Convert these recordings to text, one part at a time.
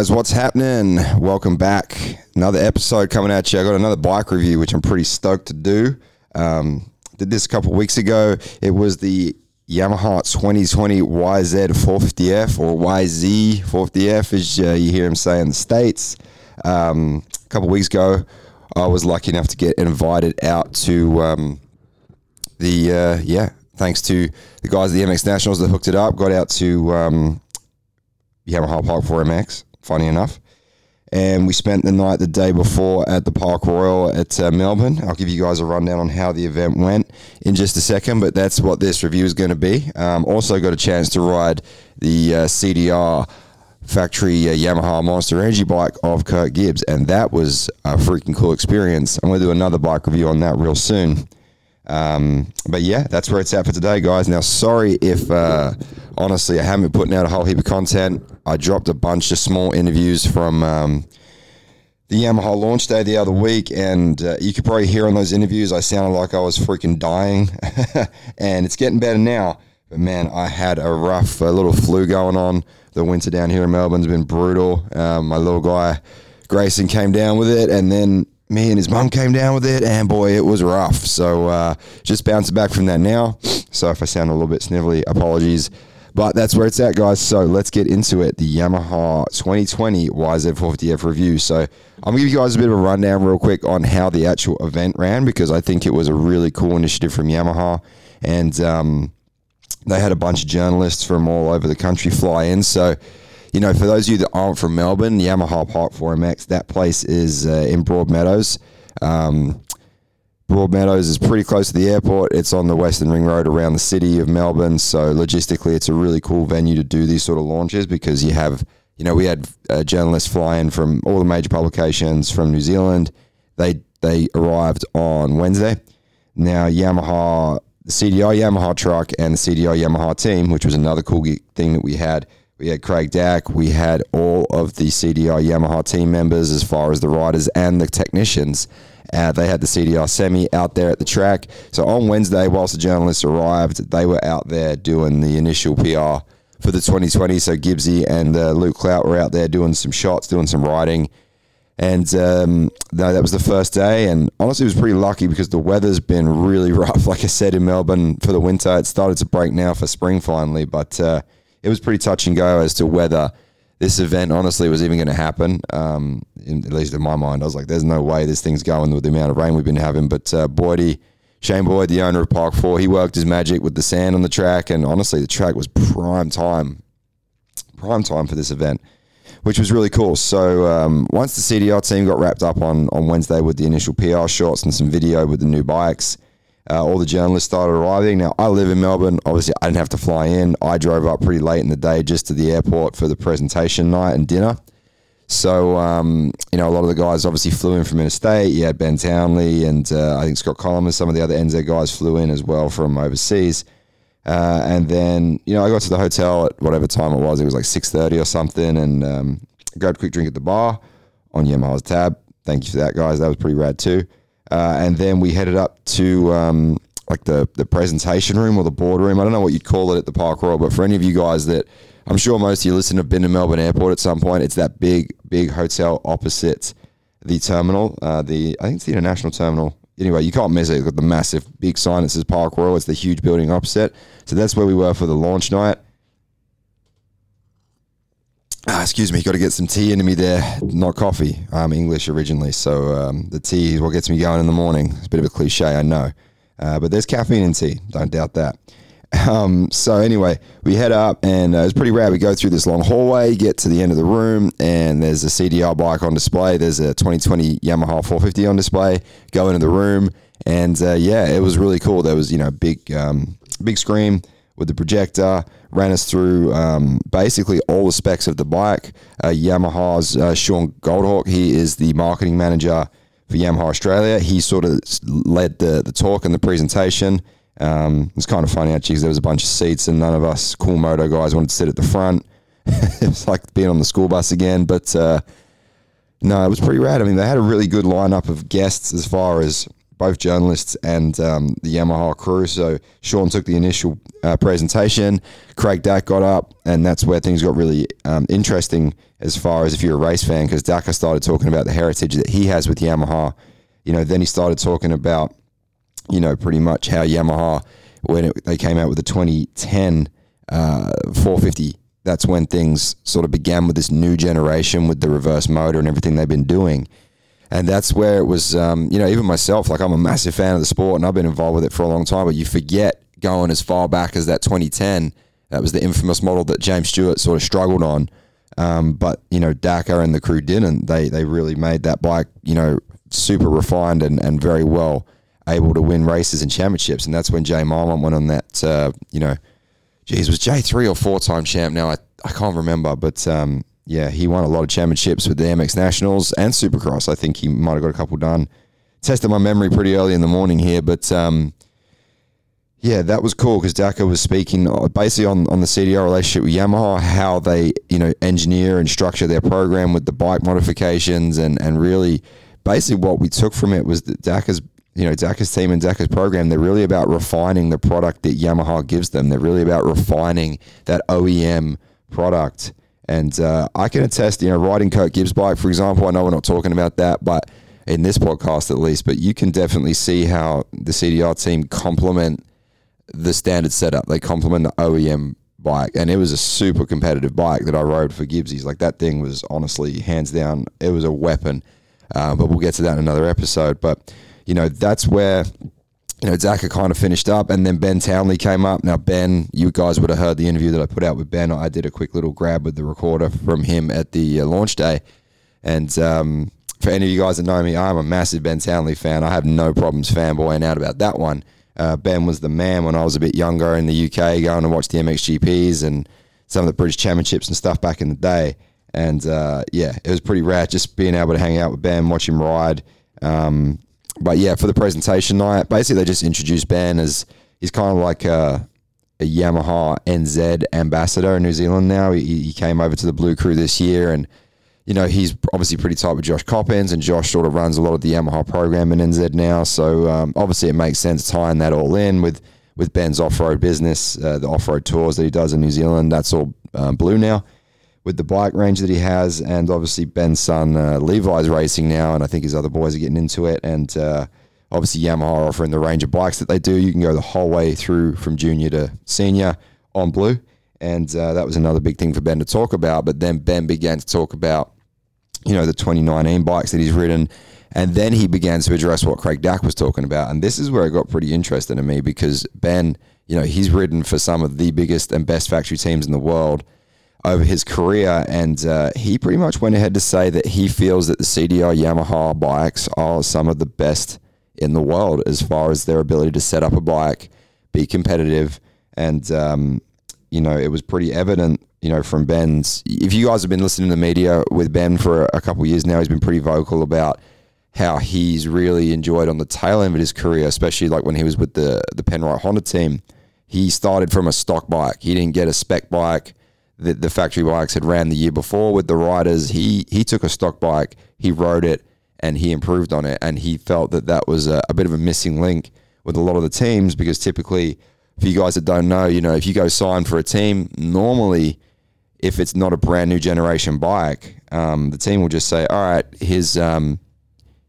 Guys, what's happening? Welcome back. Another episode coming at you. I got another bike review, which I'm pretty stoked to do. Um, did this a couple weeks ago. It was the Yamaha 2020 YZ 450F or YZ 450F, as uh, you hear him say in the States. Um, a couple weeks ago, I was lucky enough to get invited out to um, the, uh, yeah, thanks to the guys at the MX Nationals that hooked it up, got out to um, Yamaha Park 4MX, funny enough. And we spent the night the day before at the Park Royal at uh, Melbourne. I'll give you guys a rundown on how the event went in just a second, but that's what this review is going to be. Um, also, got a chance to ride the uh, CDR factory uh, Yamaha Monster Energy bike of Kirk Gibbs, and that was a freaking cool experience. I'm going to do another bike review on that real soon. Um, but yeah, that's where it's at for today, guys. Now, sorry if uh, honestly I haven't been putting out a whole heap of content. I dropped a bunch of small interviews from um, the Yamaha launch day the other week, and uh, you could probably hear on those interviews I sounded like I was freaking dying, and it's getting better now. But man, I had a rough uh, little flu going on. The winter down here in Melbourne's been brutal. Um, my little guy Grayson came down with it, and then me and his mum came down with it, and boy, it was rough. So uh, just bouncing back from that now. So if I sound a little bit snivelly, apologies. But that's where it's at, guys. So let's get into it. The Yamaha 2020 YZ450F review. So I'm going to give you guys a bit of a rundown, real quick, on how the actual event ran because I think it was a really cool initiative from Yamaha. And um, they had a bunch of journalists from all over the country fly in. So you know, for those of you that aren't from Melbourne, Yamaha Park 4MX, that place is uh, in Broadmeadows. Um, Broadmeadows is pretty close to the airport. It's on the Western Ring Road around the city of Melbourne. So logistically, it's a really cool venue to do these sort of launches because you have, you know, we had uh, journalists fly in from all the major publications from New Zealand. They they arrived on Wednesday. Now Yamaha, the CDR Yamaha truck and the CDR Yamaha team, which was another cool thing that we had we had Craig Dack. We had all of the CDR Yamaha team members, as far as the riders and the technicians. Uh, they had the CDR semi out there at the track. So on Wednesday, whilst the journalists arrived, they were out there doing the initial PR for the 2020. So Gibbsy and uh, Luke Clout were out there doing some shots, doing some riding. And um, no, that was the first day. And honestly, it was pretty lucky because the weather's been really rough. Like I said in Melbourne for the winter, it started to break now for spring finally. But uh, it was pretty touch and go as to whether this event honestly was even going to happen. Um, in, at least in my mind, I was like, "There's no way this thing's going with the amount of rain we've been having." But uh, Shane Boyd, the owner of Park Four, he worked his magic with the sand on the track, and honestly, the track was prime time, prime time for this event, which was really cool. So um, once the CDR team got wrapped up on on Wednesday with the initial PR shots and some video with the new bikes. Uh, all the journalists started arriving. Now, I live in Melbourne. Obviously, I didn't have to fly in. I drove up pretty late in the day just to the airport for the presentation night and dinner. So, um, you know, a lot of the guys obviously flew in from interstate. You had Ben Townley and uh, I think Scott Coleman, some of the other NZ guys flew in as well from overseas. Uh, and then, you know, I got to the hotel at whatever time it was. It was like 6.30 or something and um, grabbed a quick drink at the bar on Yamaha's tab. Thank you for that, guys. That was pretty rad too. Uh, and then we headed up to um, like the, the presentation room or the boardroom. I don't know what you'd call it at the Park Royal, but for any of you guys that I'm sure most of you listen have been to Melbourne Airport at some point, it's that big, big hotel opposite the terminal. Uh, the I think it's the international terminal. Anyway, you can't miss it. It's got the massive big sign that says Park Royal. It's the huge building opposite. So that's where we were for the launch night. Ah, excuse me, got to get some tea into me there. Not coffee. I'm English originally, so um, the tea is what gets me going in the morning. It's a bit of a cliche, I know, uh, but there's caffeine in tea. Don't doubt that. Um, so anyway, we head up, and uh, it's pretty rad. We go through this long hallway, get to the end of the room, and there's a CDR bike on display. There's a 2020 Yamaha 450 on display. Go into the room, and uh, yeah, it was really cool. There was you know big um, big screen with the projector, ran us through um, basically all the specs of the bike. Uh, Yamaha's uh, Sean Goldhawk, he is the marketing manager for Yamaha Australia. He sort of led the, the talk and the presentation. Um, it's kind of funny actually because there was a bunch of seats and none of us cool moto guys wanted to sit at the front. it was like being on the school bus again, but uh, no, it was pretty rad. I mean, they had a really good lineup of guests as far as both journalists and um, the Yamaha crew. So Sean took the initial uh, presentation. Craig Dack got up, and that's where things got really um, interesting as far as if you're a race fan, because Dacker started talking about the heritage that he has with Yamaha. You know, then he started talking about, you know, pretty much how Yamaha, when it, they came out with the 2010 uh, 450 that's when things sort of began with this new generation with the reverse motor and everything they've been doing and that's where it was. Um, you know, even myself, like I'm a massive fan of the sport, and I've been involved with it for a long time. But you forget going as far back as that 2010. That was the infamous model that James Stewart sort of struggled on. Um, but you know, Dacker and the crew didn't. They they really made that bike, you know, super refined and, and very well able to win races and championships. And that's when Jay Marmont went on that. Uh, you know, geez, was Jay three or four time champ? Now I I can't remember, but um, yeah, he won a lot of championships with the MX Nationals and Supercross. I think he might have got a couple done. Tested my memory pretty early in the morning here, but um, yeah, that was cool because Dacker was speaking uh, basically on, on the CDR relationship with Yamaha, how they you know engineer and structure their program with the bike modifications, and and really basically what we took from it was that Dacker's you know Dacker's team and Dacker's program they're really about refining the product that Yamaha gives them. They're really about refining that OEM product and uh, I can attest, you know, riding Kirk Gibbs bike, for example. I know we're not talking about that, but in this podcast at least, but you can definitely see how the CDR team complement the standard setup. They complement the OEM bike, and it was a super competitive bike that I rode for Gibbsies. Like that thing was honestly, hands down, it was a weapon. Uh, but we'll get to that in another episode. But you know, that's where you know, Dacker kind of finished up, and then Ben Townley came up. Now, Ben, you guys would have heard the interview that I put out with Ben. I did a quick little grab with the recorder from him at the uh, launch day. And um, for any of you guys that know me, I'm a massive Ben Townley fan. I have no problems fanboying out about that one. Uh, ben was the man when I was a bit younger in the UK, going to watch the MXGPs and some of the British Championships and stuff back in the day. And uh, yeah, it was pretty rad just being able to hang out with Ben, watch him ride. Um, but yeah, for the presentation night, basically they just introduced Ben as he's kind of like a, a Yamaha NZ ambassador in New Zealand now. He, he, came over to the Blue Crew this year, and you know he's obviously pretty tight with Josh Coppins, and Josh sort of runs a lot of the Yamaha program in NZ now. So um, obviously it makes sense tying that all in with with Ben's off road business, uh, the off road tours that he does in New Zealand. That's all um, Blue now with the bike range that he has, and obviously Ben's son uh, Levi's racing now, and I think his other boys are getting into it, and uh, obviously Yamaha offering the range of bikes that they do. You can go the whole way through from junior to senior on blue, and uh, that was another big thing for Ben to talk about. But then Ben began to talk about, you know, the 2019 bikes that he's ridden. And then he began to address what Craig Dack was talking about. And this is where it got pretty interesting to me because Ben, you know, he's ridden for some of the biggest and best factory teams in the world over his career, and uh, he pretty much went ahead to say that he feels that the CDR Yamaha bikes are some of the best in the world as far as their ability to set up a bike, be competitive, and um, you know it was pretty evident. You know, from Ben's. If you guys have been listening to the media with Ben for a couple years now, he's been pretty vocal about how he's really enjoyed on the tail end of his career, especially like when he was with the the Penrite Honda team. He started from a stock bike. He didn't get a spec bike the, factory bikes had ran the year before with the riders. He he took a stock bike, he rode it, and he improved on it. And he felt that that was a, a bit of a missing link with a lot of the teams because typically, for you guys that don't know, you know, if you go sign for a team, normally, if it's not a brand new generation bike, um, the team will just say, "All right, here's um,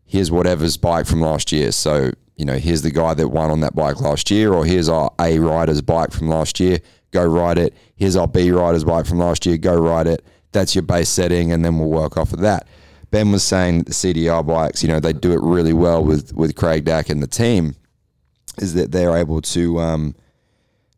here's whatever's bike from last year." So you know, here's the guy that won on that bike last year, or here's our A rider's bike from last year go ride it. Here's our B rider's bike from last year, go ride it. That's your base setting, and then we'll work off of that. Ben was saying that the CDR bikes, you know, they do it really well with with Craig Dack and the team, is that they're able to um,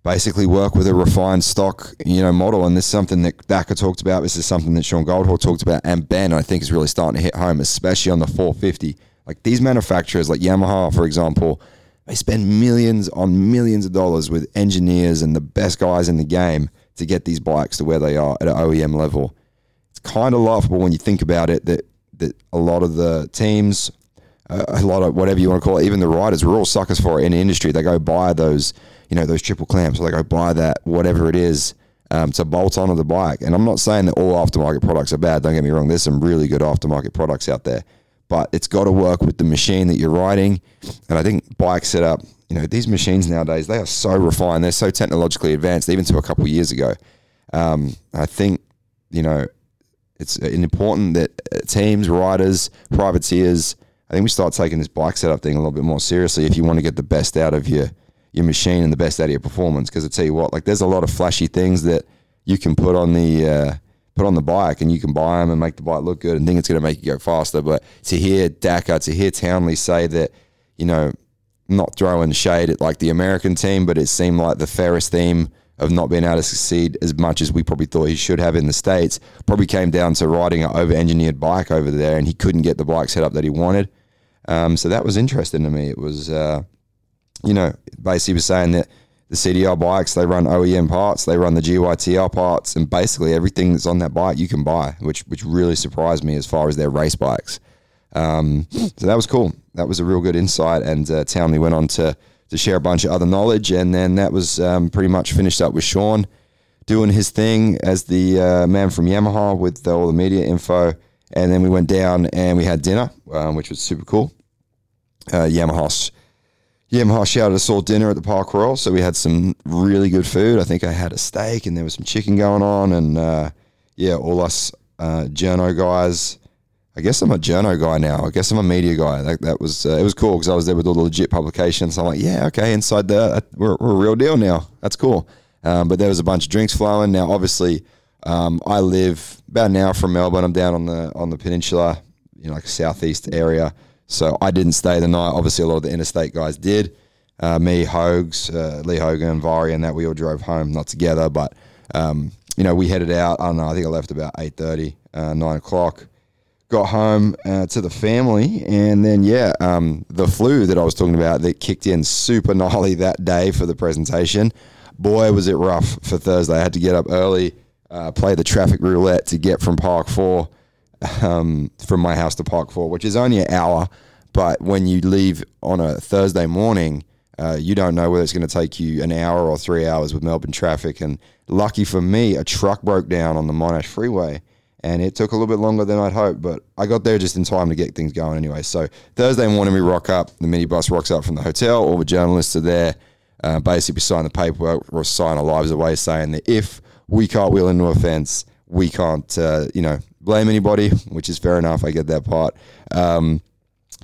basically work with a refined stock, you know, model. And this is something that Dacker talked about. This is something that Sean Goldhawk talked about, and Ben, I think, is really starting to hit home, especially on the 450. Like these manufacturers, like Yamaha, for example, they spend millions on millions of dollars with engineers and the best guys in the game to get these bikes to where they are at an OEM level. It's kind of laughable when you think about it that that a lot of the teams, uh, a lot of whatever you want to call it, even the riders, we're all suckers for it in the industry. They go buy those, you know, those triple clamps, or they go buy that whatever it is um, to bolt onto the bike. And I'm not saying that all aftermarket products are bad. Don't get me wrong. There's some really good aftermarket products out there but it's got to work with the machine that you're riding. And I think bike setup, you know, these machines nowadays they are so refined, they're so technologically advanced, even to a couple of years ago. Um, I think you know it's important that uh, teams, riders, privateers. I think we start taking this bike setup thing a little bit more seriously if you want to get the best out of your your machine and the best out of your performance. Because I tell you what, like there's a lot of flashy things that you can put on the uh, put on the bike, and you can buy them and make the bike look good and think it's going to make you go faster. But to hear Dacker, to hear Townley say that, you know, not throwing shade at like the American team, but it seemed like the fairest theme of not being able to succeed as much as we probably thought he should have in the States probably came down to riding an over engineered bike over there and he couldn't get the bike set up that he wanted. Um, so that was interesting to me. It was, uh, you know, basically was saying that the CDR bikes, they run OEM parts, they run the GYTR parts, and basically everything that's on that bike you can buy, which which really surprised me as far as their race bikes. Um, so that was cool. That was a real good insight. And uh, Townley went on to to share a bunch of other knowledge, and then that was um, pretty much finished up with Sean doing his thing as the uh, man from Yamaha with all the media info. And then we went down and we had dinner, um, which was super cool. Uh, Yamaha's Yamaha shouted us all dinner at the Park Royal, so we had some really good food. I think I had a steak and there was some chicken going on, and uh, yeah, all us uh, journo guys. I guess I'm a journo guy now. I guess I'm a media guy. That, that was uh, it was cool because I was there with all the legit publications. I'm like, yeah, okay, inside there, we're, we're a real deal now. That's cool. Um, but there was a bunch of drinks flowing. Now, obviously, um, I live about an hour from Melbourne. I'm down on the on the peninsula, you know, like southeast area. So I didn't stay the night. Obviously, a lot of the interstate guys did. Uh, me, Hogs, uh, Lee Hogan, Vari, and that we all drove home, not together, but um, you know, we headed out. I don't know. I think I left about eight thirty, uh, nine o'clock. Got home uh, to the family, and then yeah, um, the flu that I was talking about that kicked in super gnarly that day for the presentation. Boy, was it rough for Thursday. I had to get up early, uh, play the traffic roulette to get from Park Four um, from my house to Park Four, which is only an hour. But when you leave on a Thursday morning, uh, you don't know whether it's going to take you an hour or three hours with Melbourne traffic. And lucky for me, a truck broke down on the Monash Freeway, and it took a little bit longer than I'd hoped. But I got there just in time to get things going anyway. So Thursday morning, we rock up. The minibus rocks up from the hotel. All the journalists are there. Uh, basically, sign the paperwork or sign our lives away, saying that if we can't wheel into a fence, we can't, uh, you know, blame anybody, which is fair enough. I get that part. Um,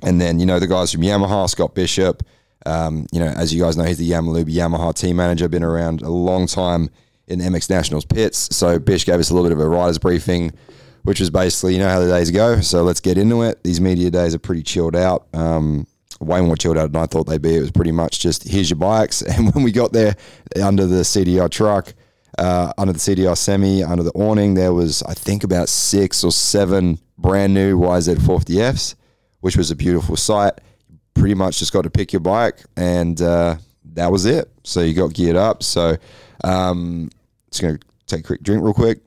and then, you know, the guys from Yamaha, Scott Bishop, um, you know, as you guys know, he's the Yamalube Yamaha team manager, been around a long time in MX Nationals pits. So Bish gave us a little bit of a rider's briefing, which was basically, you know how the days go. So let's get into it. These media days are pretty chilled out. Um, way more chilled out than I thought they'd be. It was pretty much just here's your bikes. And when we got there under the CDR truck, uh, under the CDR semi, under the awning, there was I think about six or seven brand new YZ450Fs, which was a beautiful sight. Pretty much just got to pick your bike, and uh, that was it. So you got geared up. So um, just gonna take a quick drink real quick.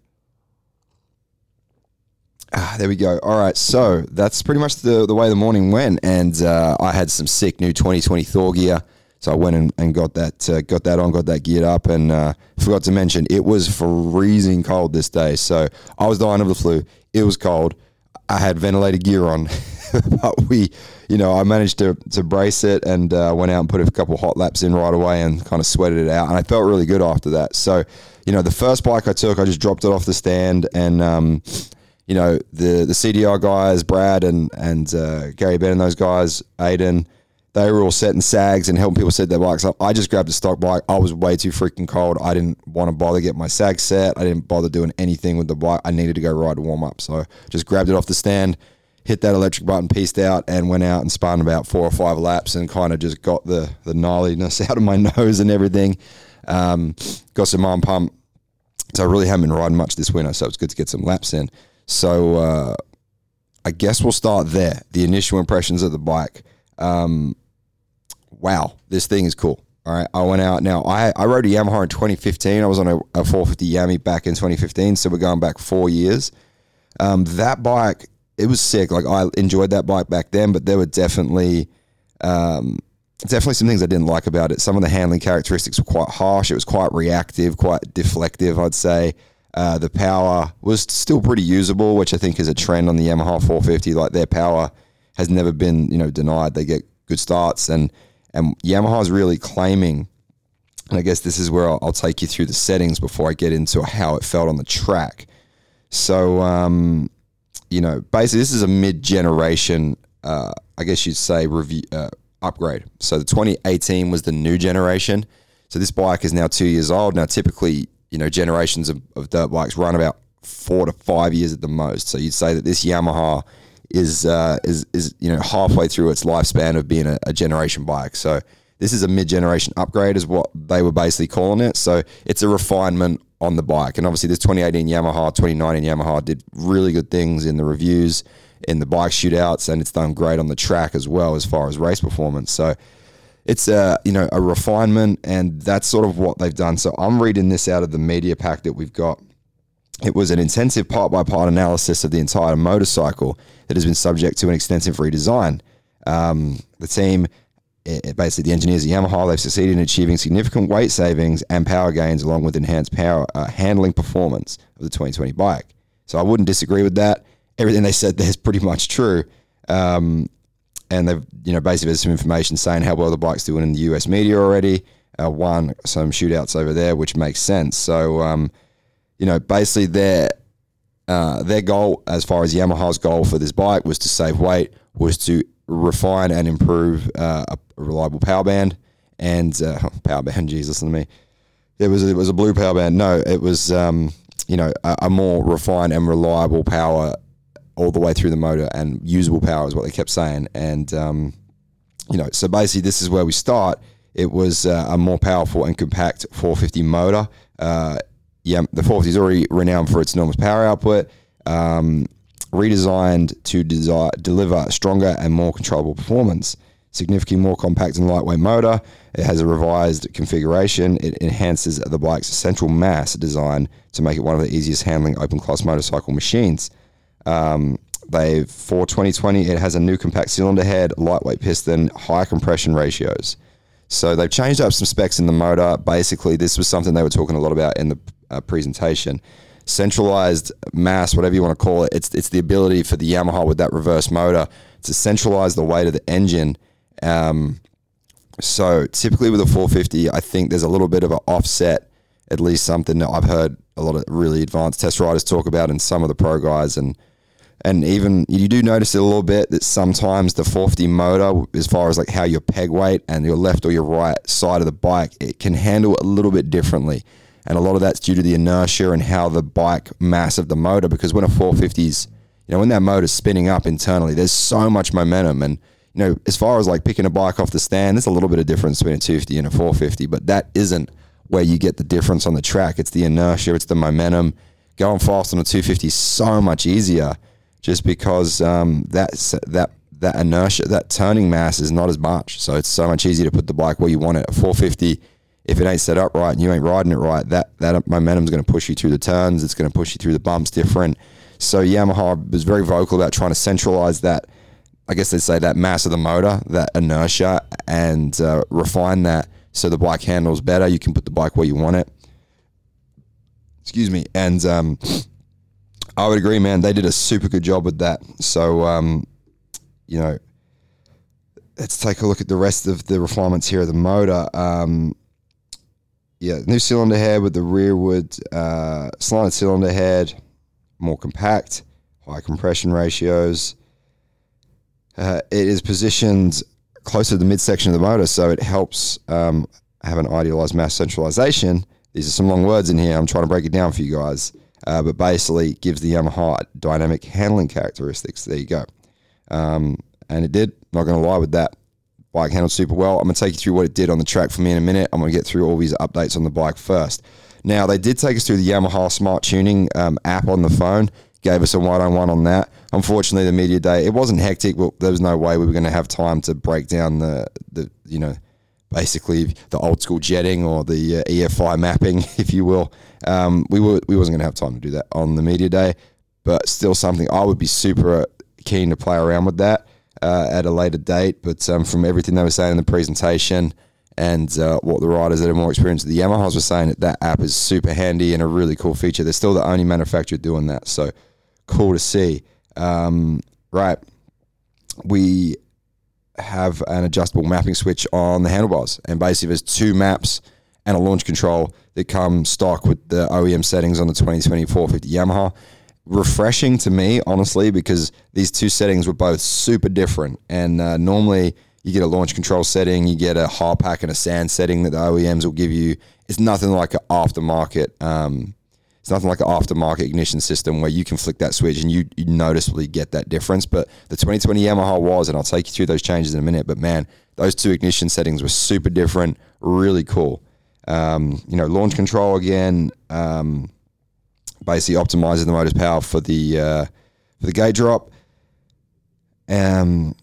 Ah, there we go. All right, so that's pretty much the the way the morning went, and uh, I had some sick new 2020 Thor gear. So I went and, and got that uh, got that on, got that geared up, and uh, forgot to mention it was freezing cold this day. So I was dying of the flu. It was cold. I had ventilated gear on, but we, you know, I managed to to brace it and uh, went out and put a couple hot laps in right away and kind of sweated it out, and I felt really good after that. So, you know, the first bike I took, I just dropped it off the stand and. Um, you know the the CDR guys, Brad and and uh, Gary Ben and those guys, Aiden, they were all setting sags and helping people set their bikes up. I just grabbed a stock bike. I was way too freaking cold. I didn't want to bother get my sag set. I didn't bother doing anything with the bike. I needed to go ride to warm up, so just grabbed it off the stand, hit that electric button, pieced out, and went out and spun about four or five laps and kind of just got the the gnarliness out of my nose and everything. Um, got some arm pump. So I really haven't been riding much this winter, so it's good to get some laps in. So uh, I guess we'll start there. The initial impressions of the bike. Um, wow, this thing is cool. All right, I went out. Now I, I rode a Yamaha in 2015. I was on a, a 450 Yami back in 2015, so we're going back four years. Um, that bike, it was sick. Like I enjoyed that bike back then, but there were definitely um, definitely some things I didn't like about it. Some of the handling characteristics were quite harsh. It was quite reactive, quite deflective, I'd say. Uh, the power was still pretty usable, which I think is a trend on the Yamaha 450. Like their power has never been you know denied. They get good starts, and and Yamaha's really claiming. And I guess this is where I'll, I'll take you through the settings before I get into how it felt on the track. So, um, you know, basically, this is a mid-generation, uh, I guess you'd say, review uh, upgrade. So the 2018 was the new generation. So this bike is now two years old. Now, typically, you know, generations of, of dirt bikes run about four to five years at the most. So you'd say that this Yamaha is uh, is is you know halfway through its lifespan of being a, a generation bike. So this is a mid-generation upgrade, is what they were basically calling it. So it's a refinement on the bike, and obviously this 2018 Yamaha, 2019 Yamaha did really good things in the reviews, in the bike shootouts, and it's done great on the track as well as far as race performance. So it's a you know a refinement, and that's sort of what they've done. So I'm reading this out of the media pack that we've got. It was an intensive part by part analysis of the entire motorcycle that has been subject to an extensive redesign. Um, the team, it, basically the engineers at Yamaha, they've succeeded in achieving significant weight savings and power gains along with enhanced power uh, handling performance of the 2020 bike. So I wouldn't disagree with that. Everything they said there is pretty much true. Um, and they've, you know, basically there's some information saying how well the bike's doing in the US media already. Uh, won some shootouts over there, which makes sense. So, um, you know, basically their uh, their goal, as far as Yamaha's goal for this bike, was to save weight, was to refine and improve uh, a reliable power band and uh, power band. Jesus, listen to me. It was it was a blue power band. No, it was um, you know a, a, more refined and reliable power all the way through the motor and usable power is what they kept saying. And um, you know, so basically, this is where we start. It was uh, a more powerful and compact 450 motor. Uh, yeah, the 450 is already renowned for its enormous power output. Um, redesigned to desi- deliver stronger and more controllable performance. Significantly more compact and lightweight motor. It has a revised configuration. It enhances the bike's central mass design to make it one of the easiest handling open class motorcycle machines. Um, they for 2020, it has a new compact cylinder head, lightweight piston, high compression ratios. So they've changed up some specs in the motor. Basically, this was something they were talking a lot about in the uh, presentation. Centralized mass, whatever you want to call it, it's it's the ability for the Yamaha with that reverse motor to centralize the weight of the engine. Um, so typically with a 450, I think there's a little bit of an offset, at least something that I've heard a lot of really advanced test riders talk about, and some of the pro guys and and even you do notice it a little bit that sometimes the 450 motor, as far as like how your peg weight and your left or your right side of the bike, it can handle a little bit differently. And a lot of that's due to the inertia and how the bike mass of the motor. Because when a 450's, you know, when that motor's spinning up internally, there's so much momentum. And, you know, as far as like picking a bike off the stand, there's a little bit of difference between a 250 and a 450, but that isn't where you get the difference on the track. It's the inertia, it's the momentum. Going fast on a 250 is so much easier just because um, that that that inertia, that turning mass is not as much. So it's so much easier to put the bike where you want it. A 450, if it ain't set up right and you ain't riding it right, that that momentum's going to push you through the turns. It's going to push you through the bumps different. So Yamaha was very vocal about trying to centralize that. I guess they'd say that mass of the motor, that inertia, and uh, refine that so the bike handles better. You can put the bike where you want it. Excuse me, and um, I would agree, man. They did a super good job with that. So, um, you know, let's take a look at the rest of the refinements here of the motor. Um, yeah, new cylinder head with the rearward uh, slanted cylinder head, more compact, high compression ratios. Uh, it is positioned closer to the midsection of the motor, so it helps um, have an idealized mass centralization. These are some long words in here. I'm trying to break it down for you guys uh, but basically gives the Yamaha dynamic handling characteristics. There you go. Um, and it did. Not going to lie with that. Bike handled super well. I'm going to take you through what it did on the track for me in a minute. I'm going to get through all these updates on the bike first. Now, they did take us through the Yamaha Smart Tuning um, app on the phone, gave us a one on one on that. Unfortunately, the media day, it wasn't hectic, but there was no way we were going to have time to break down the, the you know, basically the old school jetting or the uh, EFI mapping, if you will. Um, we were we wasn't going to have time to do that on the media day, but still something I would be super keen to play around with that uh, at a later date. But um, from everything they were saying in the presentation and uh, what the riders that are more experienced, with the Yamahas were saying that that app is super handy and a really cool feature. They're still the only manufacturer doing that, so cool to see. Um, right. we have an adjustable mapping switch on the handlebars, and basically there's two maps and a launch control that come stock with the OEM settings on the 2020 450 Yamaha. Refreshing to me, honestly, because these two settings were both super different. And uh, normally you get a launch control setting, you get a hard pack and a sand setting that the OEMs will give you. It's nothing like an aftermarket. Um, it's nothing like an aftermarket ignition system where you can flick that switch and you, you noticeably get that difference. But the 2020 Yamaha was, and I'll take you through those changes in a minute. But man, those two ignition settings were super different, really cool. Um, you know, launch control again, um, basically optimizing the motor's power for the uh, for the gate drop. Um,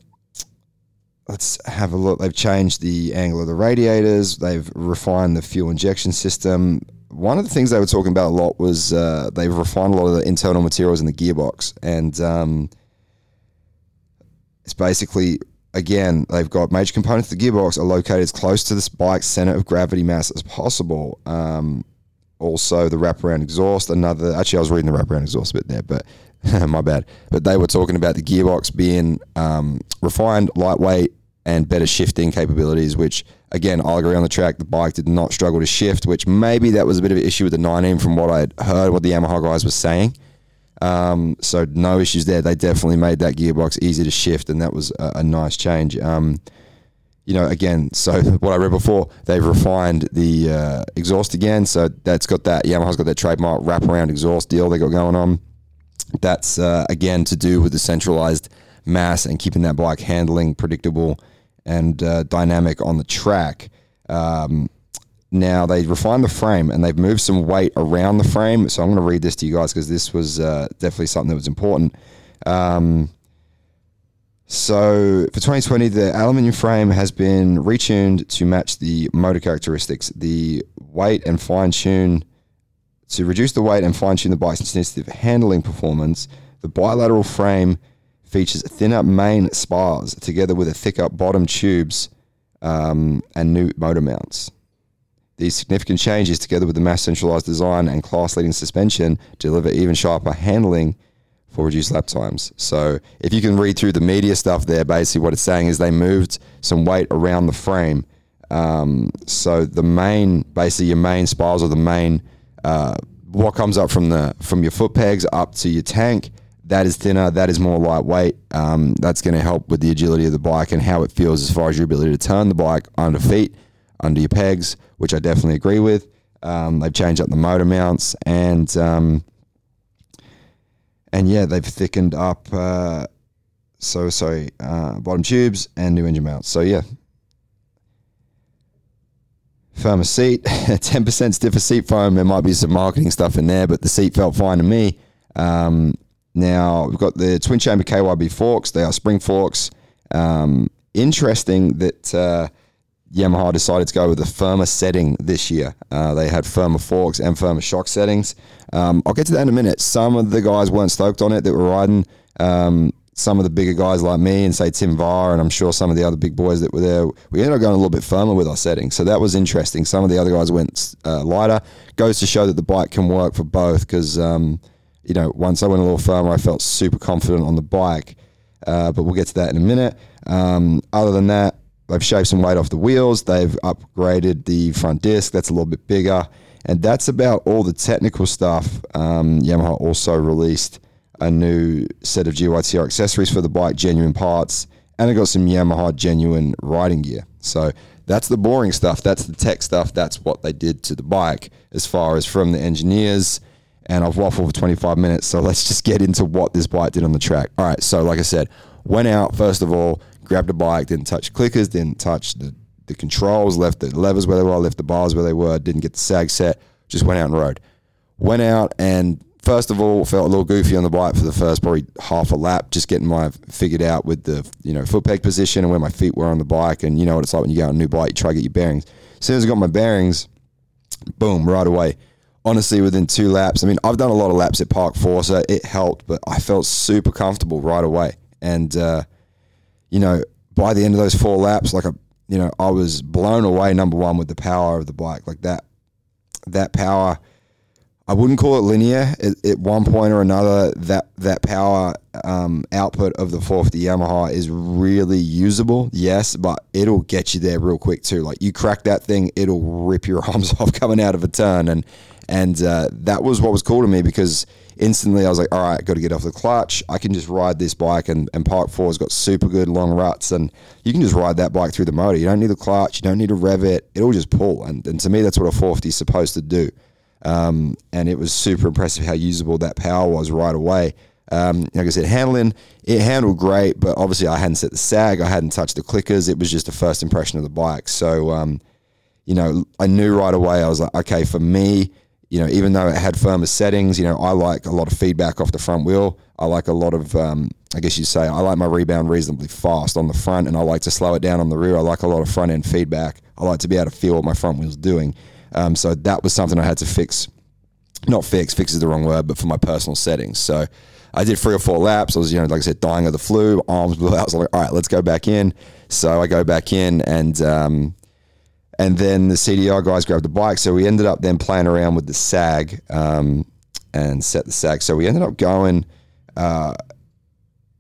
let's have a look. They've changed the angle of the radiators. They've refined the fuel injection system. One of the things they were talking about a lot was uh, they've refined a lot of the internal materials in the gearbox, and um, it's basically again they've got major components of the gearbox are located as close to this bike's center of gravity mass as possible. Um, also, the wraparound exhaust. Another actually, I was reading the wraparound exhaust bit there, but my bad. But they were talking about the gearbox being um, refined, lightweight, and better shifting capabilities, which again, I'll agree on the track. The bike did not struggle to shift, which maybe that was a bit of an issue with the 19 from what I had heard, what the Yamaha guys were saying. Um, so no issues there. They definitely made that gearbox easy to shift, and that was a, a nice change. Um, you know, again, so what I read before, they've refined the uh, exhaust again. So that's got that Yamaha's got that trademark wraparound exhaust deal they got going on. That's uh, again to do with the centralized mass and keeping that bike handling predictable and uh, dynamic on the track. Um, now they refined the frame and they've moved some weight around the frame. So I'm going to read this to you guys because this was uh, definitely something that was important. Um, so for 2020, the aluminium frame has been retuned to match the motor characteristics. The weight and fine tune to reduce the weight and fine tune the bike's sensitive handling performance. The bilateral frame features thinner main spars together with a thicker bottom tubes um, and new motor mounts. These significant changes, together with the mass centralized design and class leading suspension, deliver even sharper handling for reduced lap times. So, if you can read through the media stuff there, basically what it's saying is they moved some weight around the frame. Um, so, the main, basically, your main spars or the main, uh, what comes up from the from your foot pegs up to your tank that is thinner, that is more lightweight. Um, that's going to help with the agility of the bike and how it feels as far as your ability to turn the bike under feet, under your pegs, which I definitely agree with. Um, they've changed up the motor mounts and um, and yeah, they've thickened up. Uh, so sorry, uh, bottom tubes and new engine mounts. So yeah, firmer seat, ten percent stiffer seat foam. There might be some marketing stuff in there, but the seat felt fine to me. Um, now we've got the twin chamber KYB forks. They are spring forks. Um, interesting that uh, Yamaha decided to go with a firmer setting this year. Uh, they had firmer forks and firmer shock settings. Um, I'll get to that in a minute. Some of the guys weren't stoked on it that were riding. Um, some of the bigger guys like me and say Tim Var, and I'm sure some of the other big boys that were there, we ended up going a little bit firmer with our settings. So that was interesting. Some of the other guys went uh, lighter. Goes to show that the bike can work for both because um, you know, once I went a little firmer, I felt super confident on the bike. Uh, but we'll get to that in a minute. Um, other than that, they've shaved some weight off the wheels. They've upgraded the front disc. That's a little bit bigger. And that's about all the technical stuff. Um, Yamaha also released a new set of GYTR accessories for the bike, genuine parts, and I got some Yamaha genuine riding gear. So that's the boring stuff. That's the tech stuff. That's what they did to the bike as far as from the engineers and I've waffled for 25 minutes. So let's just get into what this bike did on the track. All right. So, like I said, went out, first of all, grabbed a bike, didn't touch clickers, didn't touch the, the controls, left the levers where they were, left the bars where they were, didn't get the sag set, just went out and rode. Went out and first of all felt a little goofy on the bike for the first probably half a lap, just getting my figured out with the you know foot peg position and where my feet were on the bike. And you know what it's like when you get on a new bike, you try to get your bearings. As soon as I got my bearings, boom, right away honestly, within two laps, I mean, I've done a lot of laps at Park Forza. It helped, but I felt super comfortable right away. And, uh, you know, by the end of those four laps, like, a, you know, I was blown away, number one, with the power of the bike. Like that, that power, I wouldn't call it linear. At, one point or another, that that power um, output of the 450 Yamaha is really usable. Yes, but it'll get you there real quick too. Like you crack that thing, it'll rip your arms off coming out of a turn, and and uh, that was what was cool to me because instantly I was like, all right, got to get off the clutch. I can just ride this bike, and and Park Four's got super good long ruts, and you can just ride that bike through the motor. You don't need the clutch, you don't need to rev it. It'll just pull, and and to me, that's what a 450 is supposed to do. Um, and it was super impressive how usable that power was right away. Um, like I said, handling it handled great, but obviously I hadn't set the sag, I hadn't touched the clickers. It was just a first impression of the bike. So, um, you know, I knew right away. I was like, okay, for me, you know, even though it had firmer settings, you know, I like a lot of feedback off the front wheel. I like a lot of, um, I guess you'd say, I like my rebound reasonably fast on the front, and I like to slow it down on the rear. I like a lot of front end feedback. I like to be able to feel what my front wheel's doing. Um, so that was something I had to fix. Not fix, fix is the wrong word, but for my personal settings. So I did three or four laps. I was, you know, like I said, dying of the flu, arms blew out. I was like, all right, let's go back in. So I go back in and, um, and then the CDR guys grabbed the bike. So we ended up then playing around with the sag um, and set the sag. So we ended up going, uh,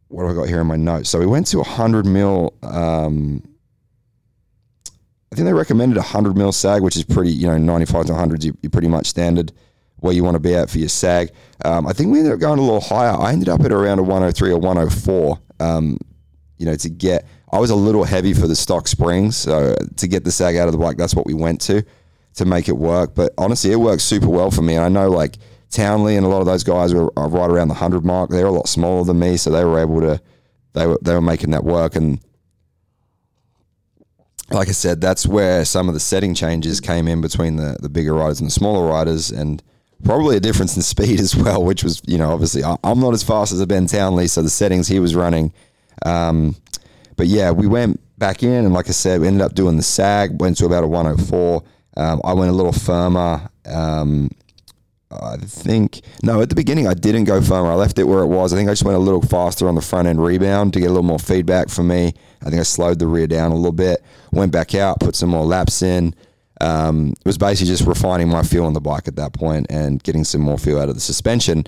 what have I got here in my notes? So we went to 100 mil um, I think they recommended a 100 mil sag, which is pretty, you know, 95 to 100 you, you're pretty much standard where you want to be at for your sag. Um, I think we ended up going a little higher. I ended up at around a 103 or 104, um, you know, to get, I was a little heavy for the stock springs. So to get the sag out of the bike, that's what we went to to make it work. But honestly, it works super well for me. And I know like Townley and a lot of those guys are, are right around the 100 mark. They're a lot smaller than me. So they were able to, they were, they were making that work. And like I said, that's where some of the setting changes came in between the, the bigger riders and the smaller riders, and probably a difference in speed as well, which was, you know, obviously I, am not as fast as a Ben Townley, so the settings he was running. Um, but yeah, we went back in, and like I said, we ended up doing the sag, went to about a 104. Um, I went a little firmer. Um, I think no. At the beginning, I didn't go firmer. I left it where it was. I think I just went a little faster on the front end rebound to get a little more feedback for me. I think I slowed the rear down a little bit. Went back out, put some more laps in. Um, it was basically just refining my feel on the bike at that point and getting some more feel out of the suspension.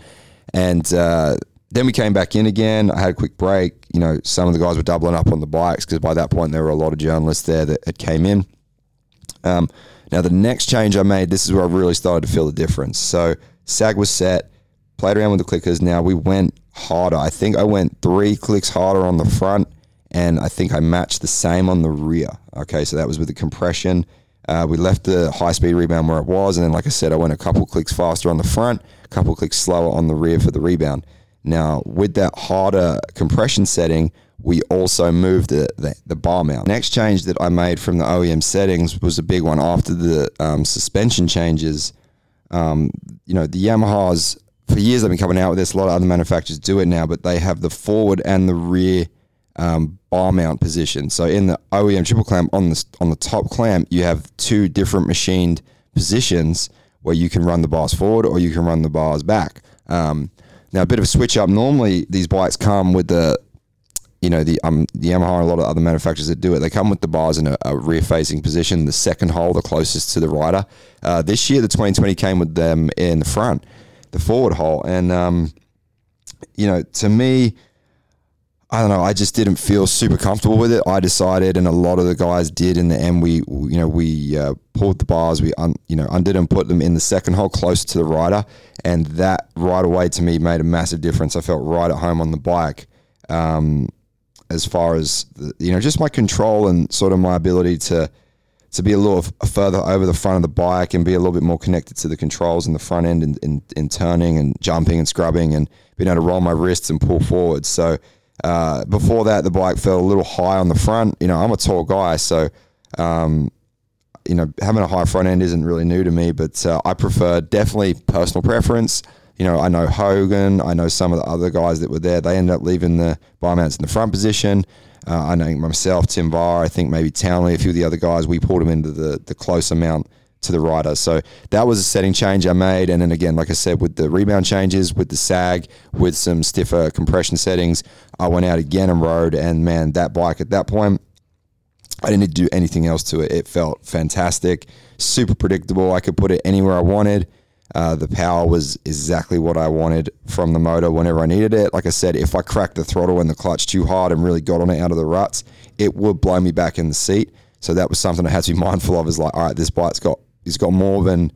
And uh, then we came back in again. I had a quick break. You know, some of the guys were doubling up on the bikes because by that point there were a lot of journalists there that had came in. Um, now, the next change I made, this is where I really started to feel the difference. So, sag was set, played around with the clickers. Now we went harder. I think I went three clicks harder on the front, and I think I matched the same on the rear. Okay, so that was with the compression. Uh, we left the high speed rebound where it was, and then, like I said, I went a couple clicks faster on the front, a couple clicks slower on the rear for the rebound. Now, with that harder compression setting, we also moved the, the, the, bar mount. Next change that I made from the OEM settings was a big one after the um, suspension changes. Um, you know, the Yamahas, for years they've been coming out with this. A lot of other manufacturers do it now, but they have the forward and the rear um, bar mount position. So in the OEM triple clamp on the, on the top clamp, you have two different machined positions where you can run the bars forward or you can run the bars back. Um, now, a bit of a switch up. Normally, these bikes come with the you know the um Yamaha and a lot of other manufacturers that do it. They come with the bars in a, a rear facing position, the second hole, the closest to the rider. Uh, this year, the 2020 came with them in the front, the forward hole, and um, you know to me. I don't know. I just didn't feel super comfortable with it. I decided, and a lot of the guys did. In the end, we, you know, we uh, pulled the bars, we, un, you know, undid and put them in the second hole closer to the rider, and that right away to me made a massive difference. I felt right at home on the bike. Um, as far as the, you know, just my control and sort of my ability to to be a little further over the front of the bike and be a little bit more connected to the controls in the front end in, in, in turning and jumping and scrubbing and being able to roll my wrists and pull forward. So uh, before that, the bike felt a little high on the front. You know, I'm a tall guy, so um, you know having a high front end isn't really new to me. But uh, I prefer definitely personal preference you know, I know Hogan, I know some of the other guys that were there. They ended up leaving the bar mounts in the front position. Uh, I know myself, Tim Var, I think maybe Townley, a few of the other guys, we pulled them into the, the closer mount to the rider. So that was a setting change I made. And then again, like I said, with the rebound changes, with the sag, with some stiffer compression settings, I went out again and rode. And man, that bike at that point, I didn't need to do anything else to it. It felt fantastic, super predictable. I could put it anywhere I wanted. Uh, the power was exactly what I wanted from the motor whenever I needed it. Like I said, if I cracked the throttle and the clutch too hard and really got on it out of the ruts, it would blow me back in the seat. So that was something I had to be mindful of. Is like, all right, this bike's got it's got more than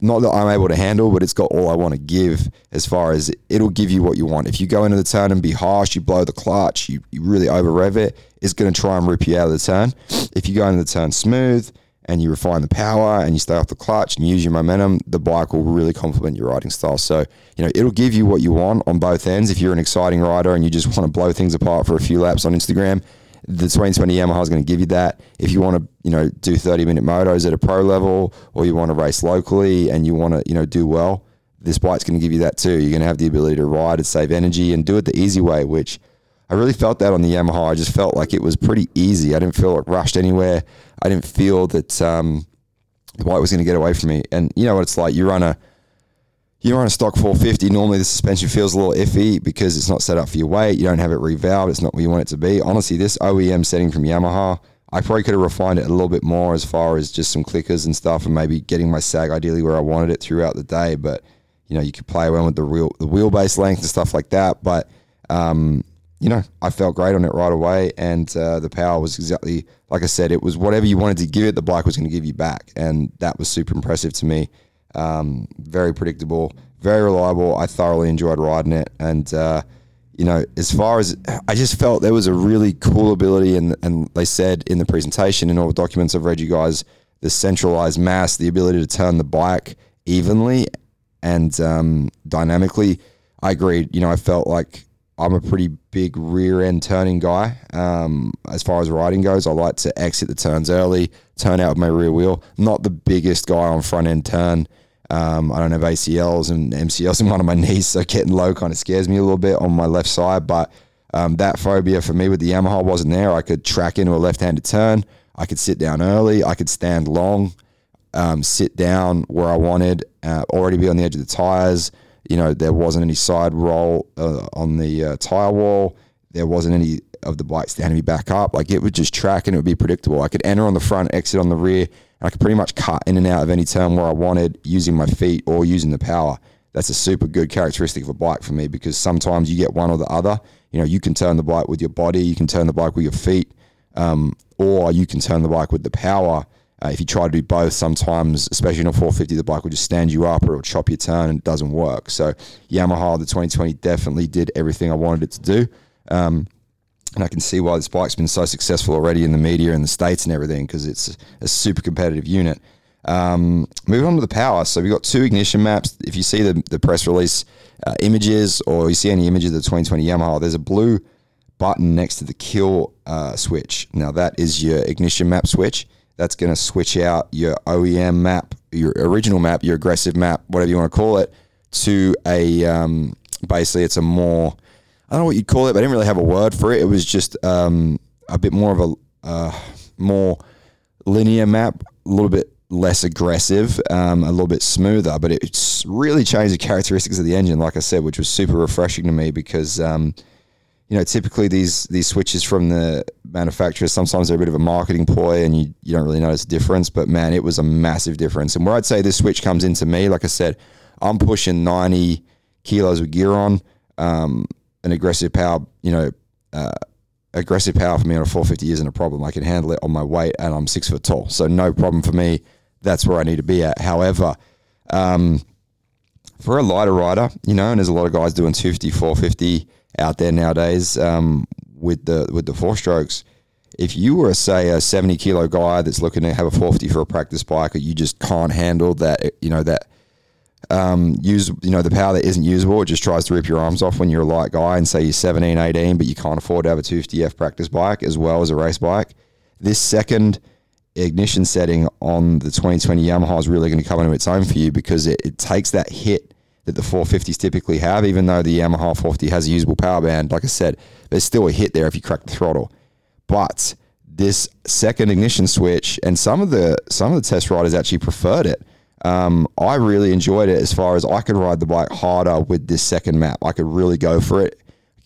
not that I'm able to handle, but it's got all I want to give as far as it'll give you what you want. If you go into the turn and be harsh, you blow the clutch, you, you really over rev it, it's going to try and rip you out of the turn. If you go into the turn smooth and you refine the power and you stay off the clutch and use your momentum, the bike will really complement your riding style. So, you know, it'll give you what you want on both ends. If you're an exciting rider and you just want to blow things apart for a few laps on Instagram, the 2020 Yamaha is going to give you that. If you want to, you know, do 30 minute motos at a pro level, or you want to race locally and you want to, you know, do well, this bike's going to give you that too. You're going to have the ability to ride and save energy and do it the easy way, which I really felt that on the Yamaha. I just felt like it was pretty easy. I didn't feel like rushed anywhere. I didn't feel that um, the bike was going to get away from me. And you know what it's like. You run a you're on a stock 450. Normally, the suspension feels a little iffy because it's not set up for your weight. You don't have it revalved. It's not where you want it to be. Honestly, this OEM setting from Yamaha, I probably could have refined it a little bit more as far as just some clickers and stuff, and maybe getting my sag ideally where I wanted it throughout the day. But you know, you could play around with the real the wheelbase length and stuff like that. But um, you know, I felt great on it right away, and uh, the power was exactly like I said. It was whatever you wanted to give it, the bike was going to give you back, and that was super impressive to me. Um, very predictable, very reliable. I thoroughly enjoyed riding it, and uh, you know, as far as I just felt there was a really cool ability, and and they said in the presentation in all the documents I've read, you guys, the centralized mass, the ability to turn the bike evenly and um, dynamically. I agreed. You know, I felt like I'm a pretty big rear end turning guy. Um, as far as riding goes, I like to exit the turns early, turn out with my rear wheel. Not the biggest guy on front end turn. Um, I don't have ACLs and MCLs in one of my knees, so getting low kind of scares me a little bit on my left side. But um, that phobia for me with the Yamaha wasn't there. I could track into a left-handed turn. I could sit down early. I could stand long, um, sit down where I wanted, uh, already be on the edge of the tires. You know, there wasn't any side roll uh, on the uh, tire wall. There wasn't any of the bike standing me back up. Like it would just track and it would be predictable. I could enter on the front, exit on the rear, and I could pretty much cut in and out of any turn where I wanted using my feet or using the power. That's a super good characteristic of a bike for me because sometimes you get one or the other. You know, you can turn the bike with your body, you can turn the bike with your feet, um, or you can turn the bike with the power. Uh, if you try to do both, sometimes, especially in a 450, the bike will just stand you up or it'll chop your turn and it doesn't work. So Yamaha, the 2020, definitely did everything I wanted it to do. Um, and I can see why this bike's been so successful already in the media in the states and everything because it's a super competitive unit. Um, moving on to the power, so we've got two ignition maps. If you see the, the press release uh, images or you see any images of the 2020 Yamaha, there's a blue button next to the kill uh, switch. Now that is your ignition map switch. That's going to switch out your OEM map, your original map, your aggressive map, whatever you want to call it, to a um, basically it's a more I don't know what you'd call it, but I didn't really have a word for it. It was just um, a bit more of a uh, more linear map, a little bit less aggressive, um, a little bit smoother, but it's really changed the characteristics of the engine, like I said, which was super refreshing to me because, um, you know, typically these these switches from the manufacturers, sometimes they're a bit of a marketing ploy and you, you don't really notice a difference, but man, it was a massive difference. And where I'd say this switch comes into me, like I said, I'm pushing 90 kilos of gear on. Um, an aggressive power, you know, uh, aggressive power for me on a 450 isn't a problem. I can handle it on my weight and I'm six foot tall. So no problem for me. That's where I need to be at. However, um, for a lighter rider, you know, and there's a lot of guys doing 250, 450 out there nowadays um, with the with the four strokes. If you were, say, a 70 kilo guy that's looking to have a 450 for a practice bike, or you just can't handle that, you know, that um, use you know the power that isn't usable. It just tries to rip your arms off when you're a light guy and say you're 17, 18, but you can't afford to have a 250F practice bike as well as a race bike. This second ignition setting on the 2020 Yamaha is really going to come into its own for you because it, it takes that hit that the 450s typically have, even though the Yamaha 450 has a usable power band. Like I said, there's still a hit there if you crack the throttle. But this second ignition switch, and some of the some of the test riders actually preferred it um, I really enjoyed it as far as I could ride the bike harder with this second map. I could really go for it,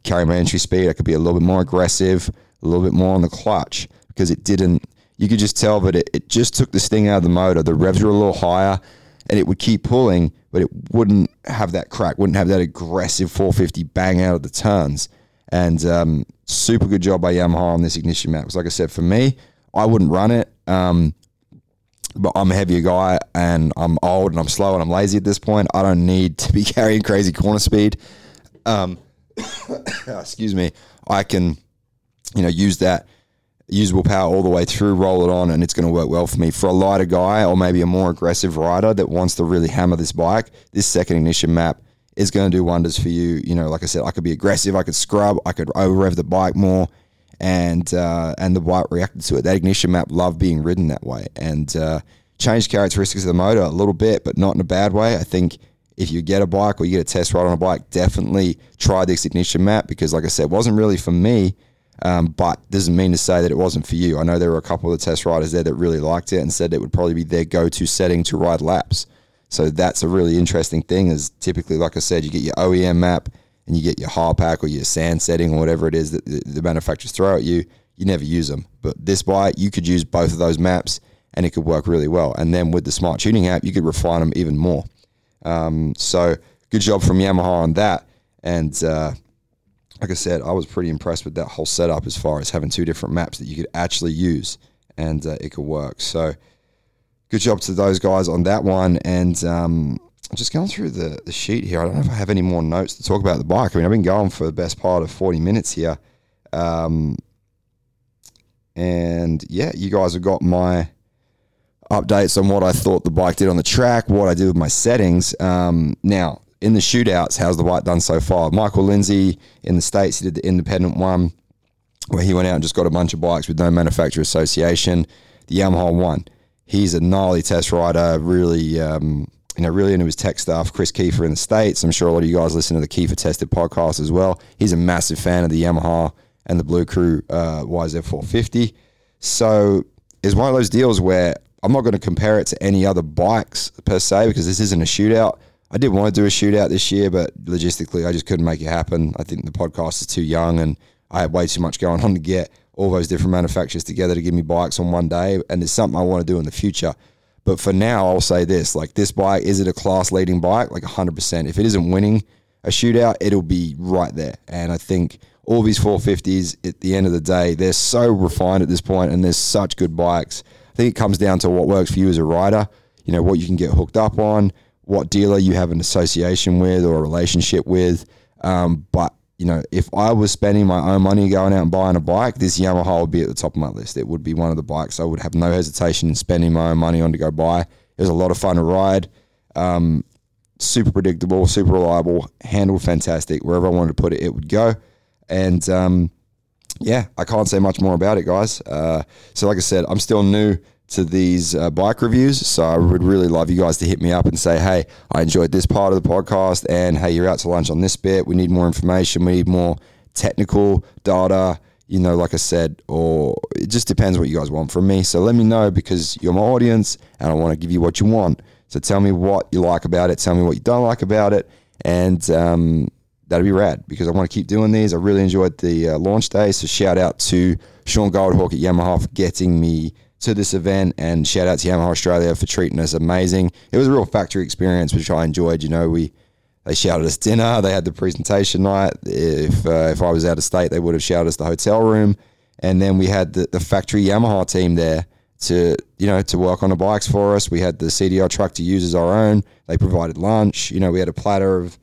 carry my entry speed. I could be a little bit more aggressive, a little bit more on the clutch because it didn't. You could just tell that it, it just took the sting out of the motor. The revs were a little higher, and it would keep pulling, but it wouldn't have that crack, wouldn't have that aggressive 450 bang out of the turns. And um, super good job by Yamaha on this ignition map. Because like I said, for me, I wouldn't run it. Um, but I'm a heavier guy and I'm old and I'm slow and I'm lazy at this point. I don't need to be carrying crazy corner speed. Um, excuse me. I can, you know, use that usable power all the way through, roll it on, and it's going to work well for me. For a lighter guy or maybe a more aggressive rider that wants to really hammer this bike, this second ignition map is going to do wonders for you. You know, like I said, I could be aggressive, I could scrub, I could over rev the bike more, and uh, and the bike reacted to it. That ignition map loved being ridden that way, and uh, changed characteristics of the motor a little bit, but not in a bad way. I think if you get a bike or you get a test ride on a bike, definitely try this ignition map because, like I said, it wasn't really for me. Um, but doesn't mean to say that it wasn't for you. I know there were a couple of the test riders there that really liked it and said it would probably be their go-to setting to ride laps. So that's a really interesting thing. Is typically, like I said, you get your OEM map and you get your hard pack or your sand setting or whatever it is that the, manufacturers throw at you. You never use them, but this bike you could use both of those maps and it could work really well. And then with the smart tuning app, you could refine them even more. Um, so good job from Yamaha on that. And uh, like I said, I was pretty impressed with that whole setup as far as having two different maps that you could actually use and uh, it could work. So good job to those guys on that one. And um, just going through the, the sheet here. I don't know if I have any more notes to talk about the bike. I mean, I've been going for the best part of 40 minutes here. Um, and yeah, you guys have got my updates on what I thought the bike did on the track, what I did with my settings. Um, now, in the shootouts, how's the bike done so far? Michael Lindsay in the States, he did the independent one where he went out and just got a bunch of bikes with no manufacturer association. The Yamaha one, he's a gnarly test rider, really, um, you know, really into his tech stuff. Kris Keefer in the States, I'm sure a lot of you guys listen to the Keefer Tested podcast as well. He's a massive fan of the Yamaha and the Blue Crew uh, YZ450. So it's one of those deals where I'm not going to compare it to any other bikes per se because this isn't a shootout. I did want to do a shootout this year, but logistically, I just couldn't make it happen. I think the podcast is too young, and I had way too much going on to get all those different manufacturers together to give me bikes on one day. And it's something I want to do in the future. But for now, I'll say this: like this bike, is it a class leading bike? Like 100%. If it isn't winning a shootout, it'll be right there. And I think all these 450s, at the end of the day, they're so refined at this point, and there's such good bikes. I think it comes down to what works for you as a rider. You know what you can get hooked up on what dealer you have an association with or a relationship with. Um, but you know, if I was spending my own money going out and buying a bike, this Yamaha would be at the top of my list. It would be one of the bikes I would have no hesitation in spending my own money on to go buy. It was a lot of fun to ride. Um, super predictable, super reliable, handled fantastic. Wherever I wanted to put it, it would go. And um, yeah, I can't say much more about it, guys. Uh, so, like I said, I'm still new to these uh, bike reviews. So I would really love you guys to hit me up and say, hey, I enjoyed this part of the podcast, and hey, you're out to lunch on this bit. We need more information. We need more technical data. You know, like I said, or it just depends what you guys want from me. So let me know because you're my audience, and I want to give you what you want. So tell me what you like about it. Tell me what you don't like about it, and um, that'd be rad because I want to keep doing these. I really enjoyed the uh, launch day. So shout out to Sean Goldhawk at Yamaha for getting me to this event and shout out to Yamaha Australia for treating us amazing. It was a real factory experience, which I enjoyed. You know, we they shouted us dinner. They had the presentation night. If uh, if I was out of state, they would have shouted us the hotel room. And then we had the, the factory Yamaha team there to you know to work on the bikes for us. We had the CDR truck to use as our own. They provided lunch. You know, we had a platter of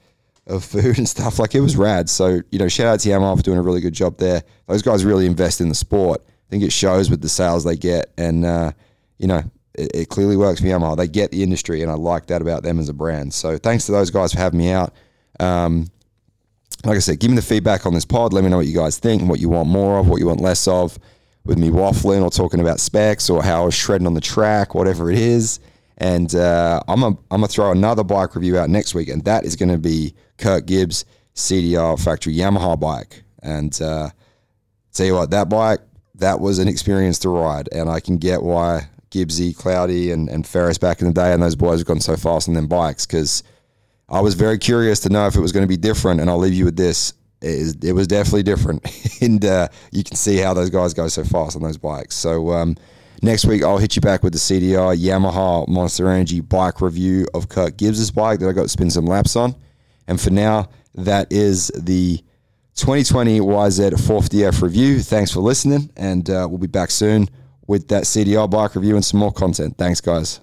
of food and stuff. Like it was rad. So you know, shout out to Yamaha for doing a really good job there. Those guys really invest in the sport. I think it shows with the sales they get, and uh, you know it, it, clearly works for Yamaha. They get the industry, and I like that about them as a brand. So thanks to those guys for having me out. Um, like I said, give me the feedback on this pod. Let me know what you guys think, what you want more of, what you want less of, with me waffling or talking about specs or how I was shredding on the track, whatever it is. And uh, I'm a, I'm gonna throw another bike review out next week, and that is going to be Kirk Gibbs CDR factory Yamaha bike. And uh, tell you what, that bike that was an experience to ride, and I can get why Gibbsy, Cloudy, and, and Ferris back in the day, and those boys have gone so fast on them bikes because I was very curious to know if it was going to be different. And I'll leave you with this: it, is, it was definitely different, and uh, you can see how those guys go so fast on those bikes. So, um, Next week, I'll hit you back with the CDR Yamaha Monster Energy bike review of Kirk Gibbs's bike that I got to spin some laps on. And for now, that is the 2020 YZ 450F review. Thanks for listening, and uh, we'll be back soon with that CDR bike review and some more content. Thanks, guys.